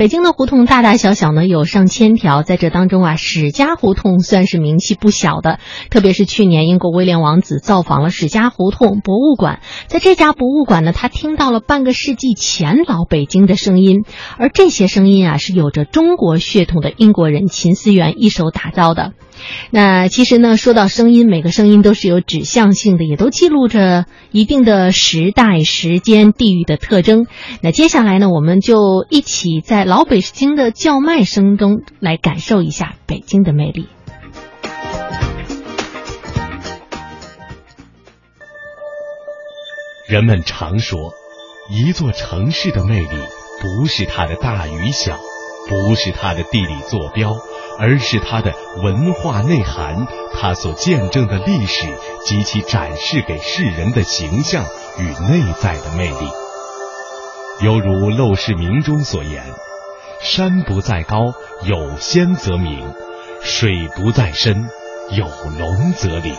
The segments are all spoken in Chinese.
北京的胡同大大小小呢有上千条，在这当中啊，史家胡同算是名气不小的。特别是去年，英国威廉王子造访了史家胡同博物馆，在这家博物馆呢，他听到了半个世纪前老北京的声音，而这些声音啊，是有着中国血统的英国人秦思源一手打造的。那其实呢，说到声音，每个声音都是有指向性的，也都记录着一定的时代、时间、地域的特征。那接下来呢，我们就一起在老北京的叫卖声中来感受一下北京的魅力。人们常说，一座城市的魅力不是它的大与小，不是它的地理坐标。而是它的文化内涵，它所见证的历史及其展示给世人的形象与内在的魅力。犹如《陋室铭》中所言：“山不在高，有仙则名；水不在深，有龙则灵。”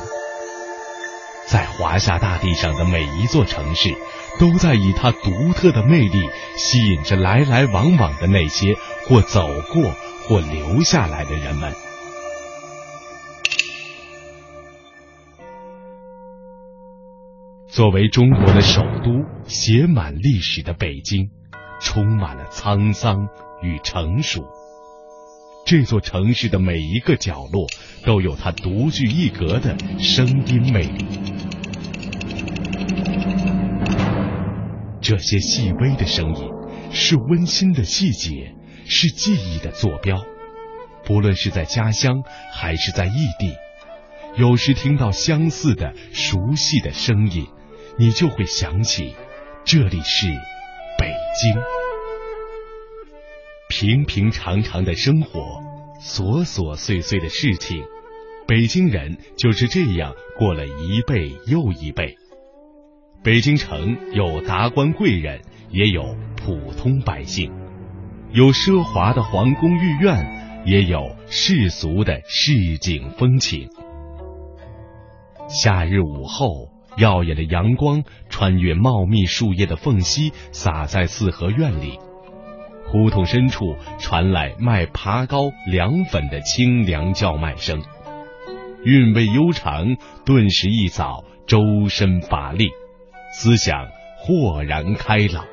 在华夏大地上的每一座城市，都在以它独特的魅力吸引着来来往往的那些或走过。或留下来的人们。作为中国的首都，写满历史的北京，充满了沧桑与成熟。这座城市的每一个角落，都有它独具一格的声音魅力。这些细微的声音，是温馨的细节。是记忆的坐标，不论是在家乡还是在异地，有时听到相似的、熟悉的声音，你就会想起这里是北京。平平常常的生活，琐琐碎碎的事情，北京人就是这样过了一辈又一辈。北京城有达官贵人，也有普通百姓。有奢华的皇宫御苑，也有世俗的市井风情。夏日午后，耀眼的阳光穿越茂密树叶的缝隙，洒在四合院里。胡同深处传来卖爬糕、凉粉的清凉叫卖声，韵味悠长，顿时一扫周身乏力，思想豁然开朗。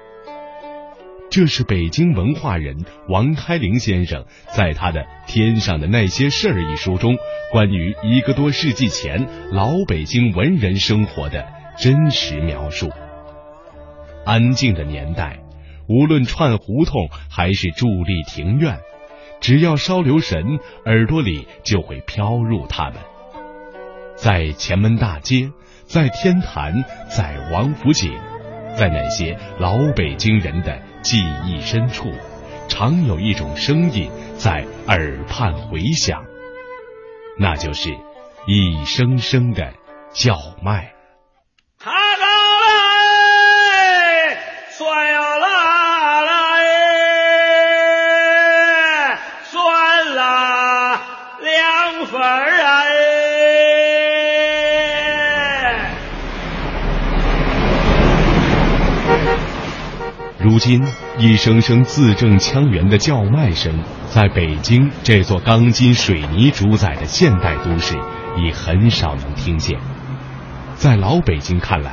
这是北京文化人王开林先生在他的《天上的那些事儿》一书中，关于一个多世纪前老北京文人生活的真实描述。安静的年代，无论串胡同还是伫立庭院，只要稍留神，耳朵里就会飘入他们。在前门大街，在天坛，在王府井，在那些老北京人的。记忆深处，常有一种声音在耳畔回响，那就是一声声的叫卖。如今，一声声字正腔圆的叫卖声，在北京这座钢筋水泥主宰的现代都市，已很少能听见。在老北京看来，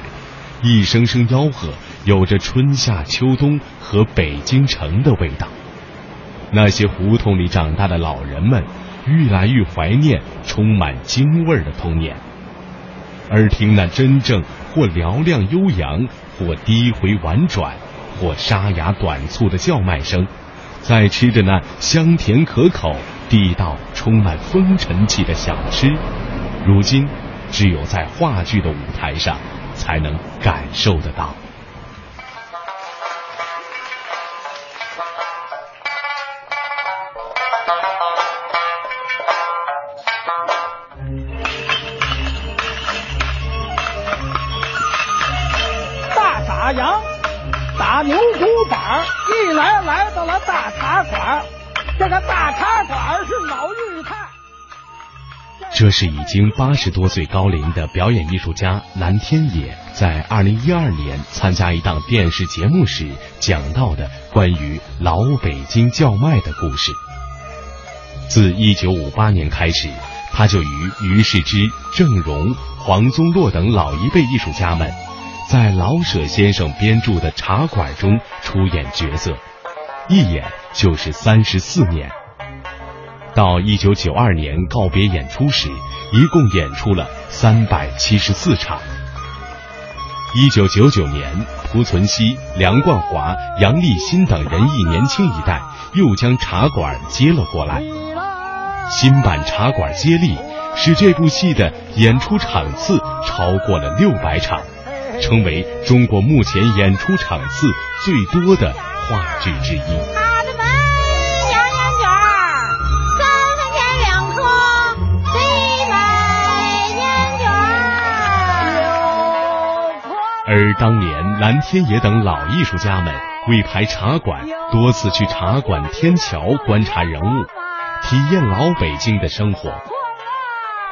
一声声吆喝有着春夏秋冬和北京城的味道。那些胡同里长大的老人们，愈来愈怀念充满京味儿的童年，而听那真正或嘹亮悠扬，或低回婉转。或沙哑短促的叫卖声，在吃着那香甜可口、地道充满风尘气的小吃，如今只有在话剧的舞台上才能感受得到。来来到了大茶馆，这个大茶馆是老日泰。这是已经八十多岁高龄的表演艺术家蓝天野在二零一二年参加一档电视节目时讲到的关于老北京叫卖的故事。自一九五八年开始，他就与于世之、郑融、黄宗洛等老一辈艺术家们在老舍先生编著的《茶馆》中出演角色，一演就是三十四年。到一九九二年告别演出时，一共演出了三百七十四场。一九九九年，濮存昕、梁冠华、杨立新等人艺年轻一代又将茶馆接了过来。新版茶馆接力，使这部戏的演出场次超过了六百场，成为中国目前演出场次最多的话剧之一。而当年蓝天野等老艺术家们为排茶馆，多次去茶馆天桥观察人物，体验老北京的生活。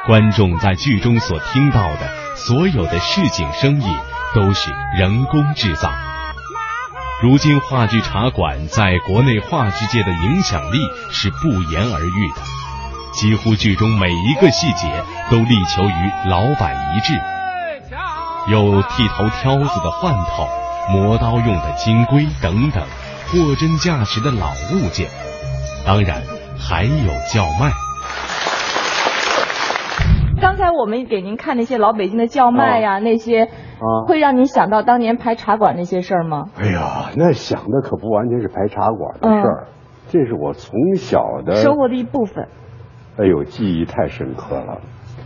观众在剧中所听到的所有的市井生意，都是人工制造。如今话剧茶馆在国内话剧界的影响力是不言而喻的，几乎剧中每一个细节都力求与老板一致。有剃头挑子的换头，磨刀用的金龟等等，货真价实的老物件。当然还有叫卖。刚才我们给您看那些老北京的叫卖呀，那些啊，会让您想到当年排茶馆那些事儿吗？哎呀，那想的可不完全是排茶馆的事儿，这是我从小的生活的一部分。哎呦，记忆太深刻了。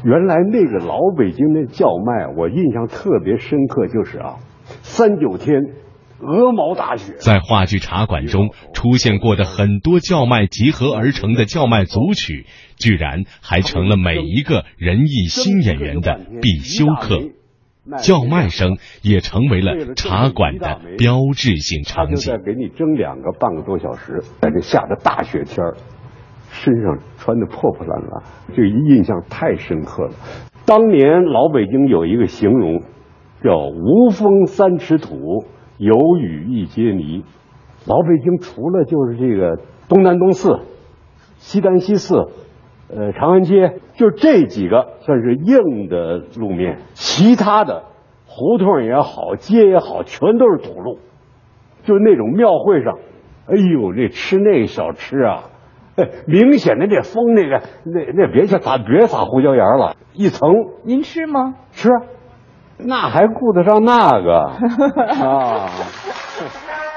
原来那个老北京的叫卖，我印象特别深刻，就是啊，三九天，鹅毛大雪。在话剧茶馆中出现过的很多叫卖集合而成的叫卖组曲，居然还成了每一个人艺新演员的必修课。叫卖声也成为了茶馆的标志性场景。再给你蒸两个半个多小时，在这下着大雪天儿。身上穿的破破烂烂，这个印象太深刻了。当年老北京有一个形容，叫“无风三尺土，有雨一街泥”。老北京除了就是这个东南东四、西单西四、呃长安街，就这几个算是硬的路面，其他的胡同也好，街也好，全都是土路。就那种庙会上，哎呦，这吃那小吃啊！哎明显的这风，那个那那别去撒，别撒胡椒盐了，一层。您吃吗？吃，那还顾得上那个 啊？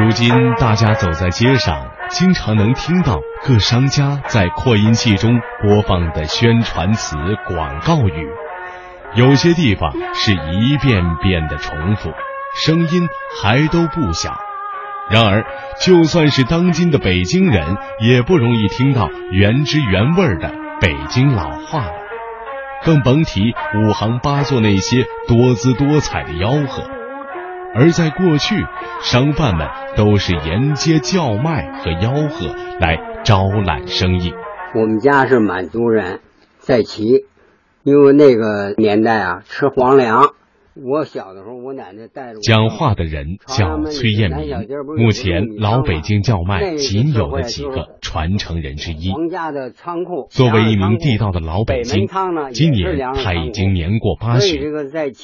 如今大家走在街上，经常能听到各商家在扩音器中播放的宣传词、广告语。有些地方是一遍遍的重复，声音还都不小。然而，就算是当今的北京人，也不容易听到原汁原味的北京老话了，更甭提五行八作那些多姿多彩的吆喝。而在过去，商贩们都是沿街叫卖和吆喝来招揽生意。我们家是满族人，在齐。因为那个年代啊，吃皇粮。我小的时候，我奶奶带着。讲话的人叫崔艳民，目前老北京叫卖仅有的几个传承人之一。皇家的仓库。作为一名地道的老北京，今年他已经年过八旬。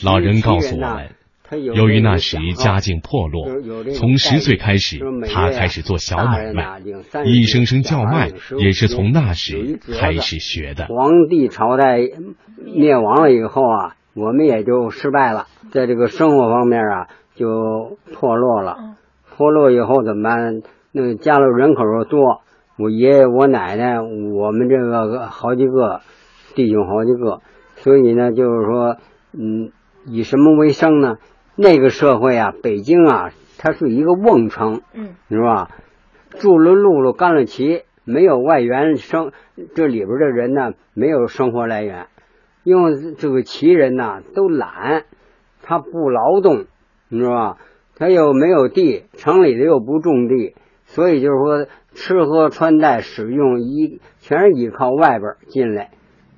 老人告诉我们。由于那时家境破落，从十岁开始，他开始做小买卖，一声声叫卖也是从那时开始学的。皇帝朝代灭亡了以后啊，我们也就失败了，在这个生活方面啊就破落了。破落以后怎么办？那家里人口又多，我爷爷、我奶奶，我们这个好几个弟兄好几个，所以呢，就是说，嗯，以什么为生呢？那个社会啊，北京啊，它是一个瓮城，嗯，是吧？住了路了，干了旗，没有外援生，这里边的人呢，没有生活来源，因为这个旗人呢都懒，他不劳动，你知道吧？他又没有地，城里的又不种地，所以就是说吃喝穿戴使用依全是依靠外边进来，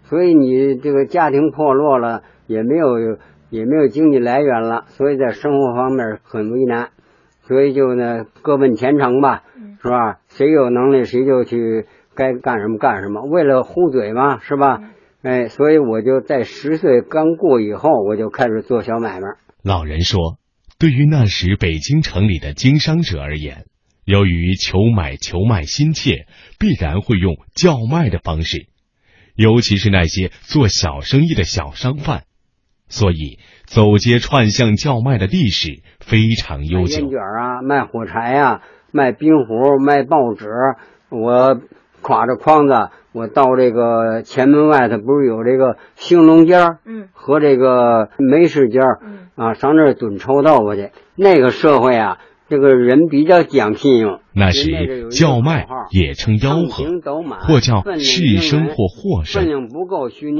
所以你这个家庭破落了，也没有也没有经济来源了，所以在生活方面很为难，所以就呢各奔前程吧，是吧？谁有能力谁就去该干什么干什么，为了糊嘴嘛，是吧？哎，所以我就在十岁刚过以后，我就开始做小买卖。老人说。对于那时北京城里的经商者而言，由于求买求卖心切，必然会用叫卖的方式，尤其是那些做小生意的小商贩，所以走街串巷叫卖的历史非常悠久。烟卷啊，卖火柴呀，卖冰壶，卖报纸，我挎着筐子。我到这个前门外头，不是有这个兴隆街儿，嗯，和这个梅市街儿，嗯，啊，上那儿蹲臭豆腐去。那个社会啊，这个人比较讲信用。那时叫卖也称吆喝，或叫市声或货声。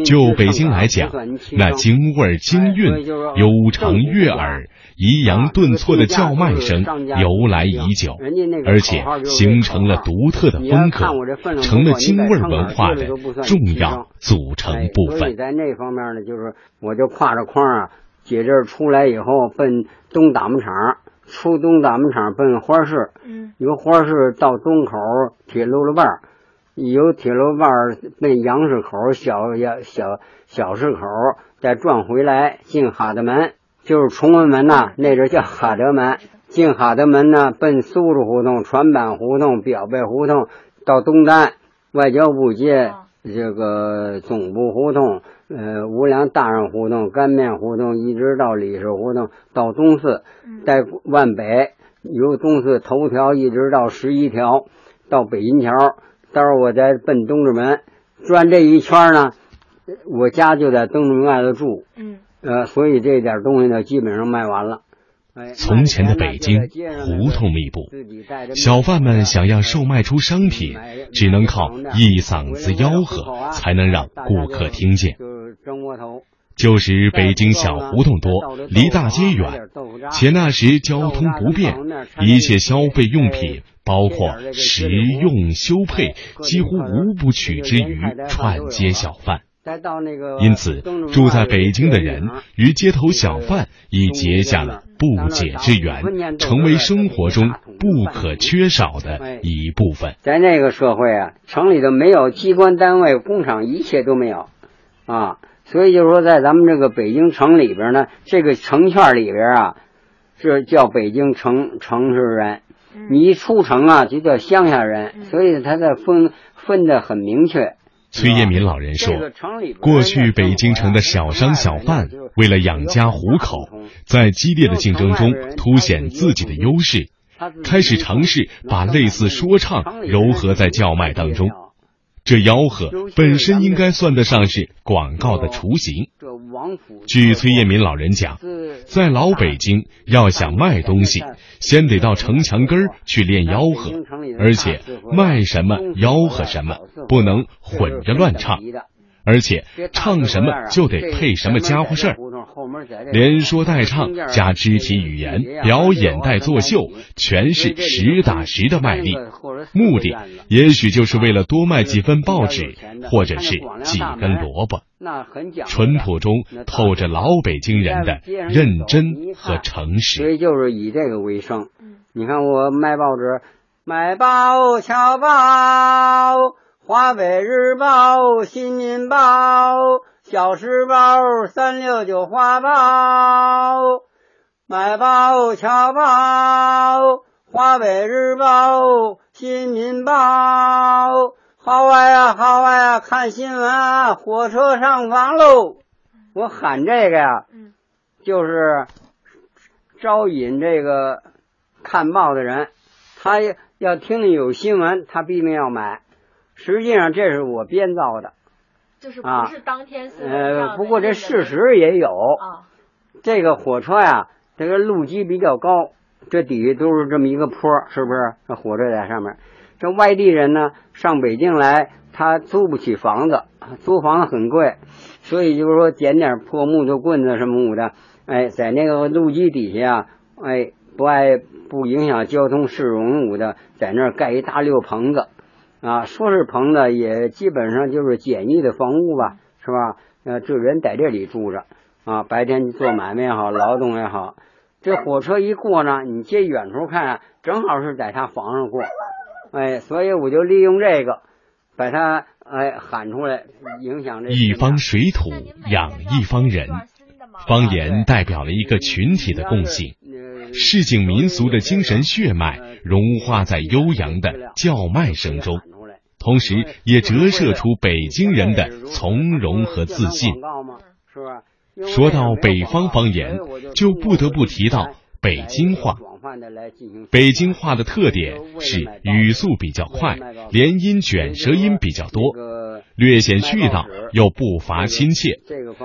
就北京来讲，那京味京韵、悠长悦耳。抑扬顿挫的叫卖声由来已久，而且形成了独特的风格，成了京味文化的重要组成部分。所以在那方面呢，就是我就挎着筐啊，解这出来以后，奔东打木厂，出东大门厂奔花市，嗯由花市到东口铁路了半由铁路半奔杨市口小小小小市口，再转回来进哈德门。就是崇文门呐，那阵叫哈德门。进哈德门呢，奔苏州胡同、船板胡同、表背胡同，到东单外交部街，这个总部胡同，呃，无良大人胡同、干面胡同，一直到李氏胡同，到东四，在万北，由东四头条一直到十一条，到北银桥。到时候我再奔东直门，转这一圈呢，我家就在东直门外头住。嗯。呃，所以这点东西呢，基本上卖完了。从前的北京胡同密布，小贩们想要售卖出商品，只能靠一嗓子吆喝，才能让顾客听见。旧时北京小胡同多，离大街远，且那时交通不便，一切消费用品，包括食用修配，几乎无不取之于串街小贩。因此，住在北京的人与街头小贩已结下了不解之缘，成为生活中不可缺少的一部分。在那个社会啊，城里头没有机关单位、工厂，一切都没有啊。所以就是说，在咱们这个北京城里边呢，这个城圈里边啊，是叫北京城城市人。你一出城啊，就叫乡下人。所以他的分分的很明确。崔业民老人说：“过去北京城的小商小贩为了养家糊口，在激烈的竞争中凸显自己的优势，开始尝试把类似说唱糅合在叫卖当中。这吆喝本身应该算得上是广告的雏形。据崔业民老人讲，在老北京要想卖东西，先得到城墙根儿去练吆喝，而且卖什么吆喝什么，不能混着乱唱。”而且唱什么就得配什么家伙事儿，连说带唱加肢体语言表演带作秀，全是实打实的卖力。目的也许就是为了多卖几份报纸，或者是几根萝卜。淳朴中透着老北京人的认真和诚实。所以就是以这个为生。你看我卖报纸，卖报瞧报。华北日报、新民报、小时报、三六九花报，买报瞧报。华北日报、新民报，好啊呀，好啊呀，看新闻啊，火车上房喽！我喊这个呀，就是招引这个看报的人，他要听有新闻，他必定要买。实际上这是我编造的，就是不是当天呃，不过这事实也有啊。这个火车呀，这个路基比较高，这底下都是这么一个坡，是不是？这火车在上面。这外地人呢，上北京来，他租不起房子，租房子很贵，所以就是说捡点破木头棍子什么的，哎，在那个路基底下，哎，不爱不影响交通市容的，在那儿盖一大溜棚子，啊，说是棚子，也基本上就是简易的房屋吧，是吧？呃，这人在这里住着，啊，白天做买卖也好，劳动也好，这火车一过呢，你借远处看，正好是在他房上过，哎，所以我就利用这个，把他哎喊出来，影响这一方水土养一方人。方言代表了一个群体的共性，市井民俗的精神血脉融化在悠扬的叫卖声中，同时也折射出北京人的从容和自信。说到北方方言，就不得不提到北京话。北京话的特点是语速比较快，连音卷舌音比较多，略显絮叨又不乏亲切，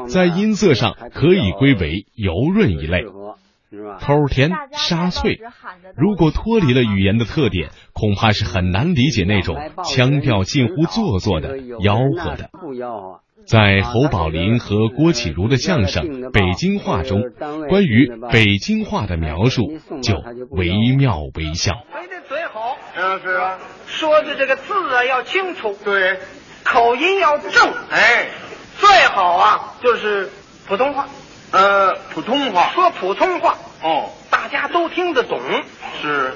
在音色上可以归为柔润一类，齁甜沙脆。如果脱离了语言的特点，恐怕是很难理解那种腔调近乎做作的吆喝的。在侯宝林和郭启儒的相声《北京话》中，关于北京话的描述就惟妙惟肖。嘴好，嗯是啊，说的这个字啊要清楚，对，口音要正，哎，最好啊就是普通话，呃，普通话，说普通话，哦，大家都听得懂。是，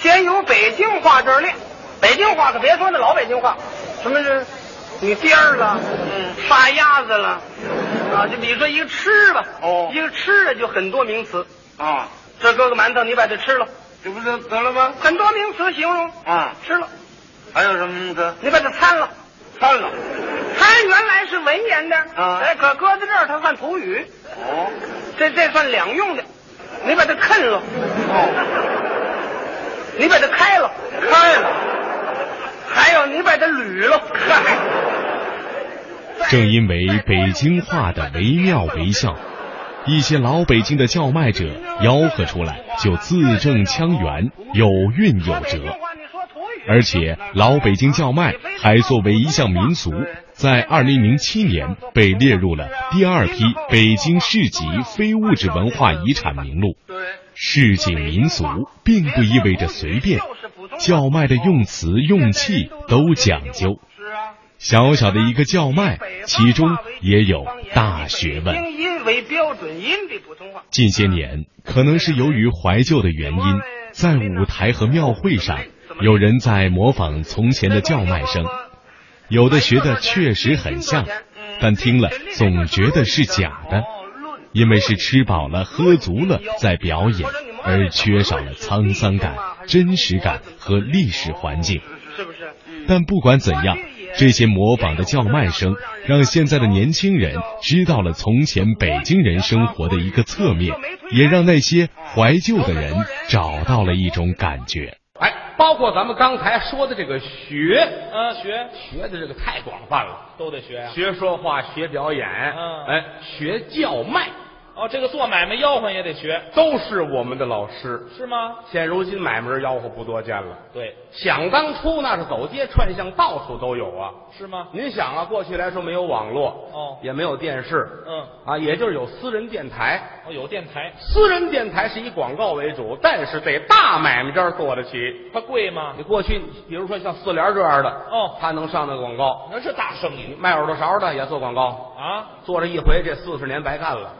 先由北京话这儿练，北京话可别说那老北京话，什么是？你颠儿了，嗯，发鸭子了，啊，就比如说一个吃吧，哦，一个吃的就很多名词。啊，这搁个馒头，你把它吃了，这不就得了吗？很多名词形容。啊，吃了，还有什么名词？你把它参了，参了，参原来是文言的啊，哎，可搁在这儿它算土语，哦，这这算两用的，你把它啃了，哦，你把它开了，开了，还有你把它捋了，嗨。正因为北京话的惟妙惟肖，一些老北京的叫卖者吆喝出来就字正腔圆，有韵有辙。而且老北京叫卖还作为一项民俗，在二零零七年被列入了第二批北京市级非物质文化遗产名录。市井民俗并不意味着随便，叫卖的用词用气都讲究。小小的一个叫卖，其中也有大学问。为标准音的普通话。近些年，可能是由于怀旧的原因，在舞台和庙会上，有人在模仿从前的叫卖声，有的学的确实很像，但听了总觉得是假的，因为是吃饱了喝足了在表演，而缺少了沧桑感、真实感和历史环境。是不是？但不管怎样。这些模仿的叫卖声，让现在的年轻人知道了从前北京人生活的一个侧面，也让那些怀旧的人找到了一种感觉。哎，包括咱们刚才说的这个学，啊，学。学的这个太广泛了，都得学啊，学说话，学表演，嗯，哎，学叫卖。哦，这个做买卖吆喝也得学，都是我们的老师，是吗？现如今买卖人吆喝不多见了，对，想当初那是走街串巷，到处都有啊，是吗？您想啊，过去来说没有网络，哦，也没有电视，嗯，啊，也就是有私人电台，哦，有电台，私人电台是以广告为主，但是得大买卖这儿做得起，它贵吗？你过去，比如说像四联这样的，哦，他能上那个广告，那是大生意，卖耳朵勺的也做广告。啊，做了一回，这四十年白干了，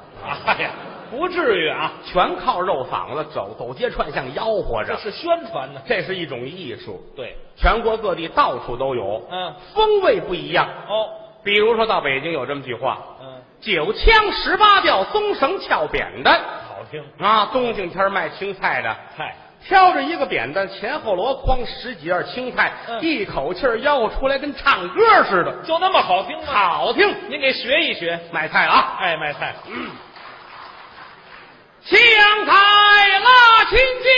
哎呀。不至于啊，全靠肉嗓子走走街串巷吆喝着，这是宣传呢，这是一种艺术。对，全国各地到处都有，嗯，风味不一样。哦，比如说到北京有这么句话，嗯，九腔十八调，松绳翘扁担，好听。啊。冬景天卖青菜的，嗨挑着一个扁担，前后箩筐十几样青菜，嗯、一口气吆喝出来，跟唱歌似的，就那么好听吗？好听，您给学一学。买菜啊，哎，卖菜，嗯。青苔拉青椒，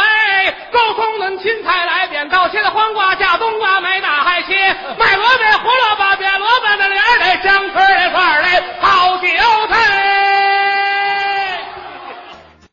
哎，高松嫩青菜来扁豆，切的黄瓜下冬瓜，买大海切，卖萝卜胡萝卜扁萝卜的脸儿嘞，香椿的串儿嘞，好韭菜。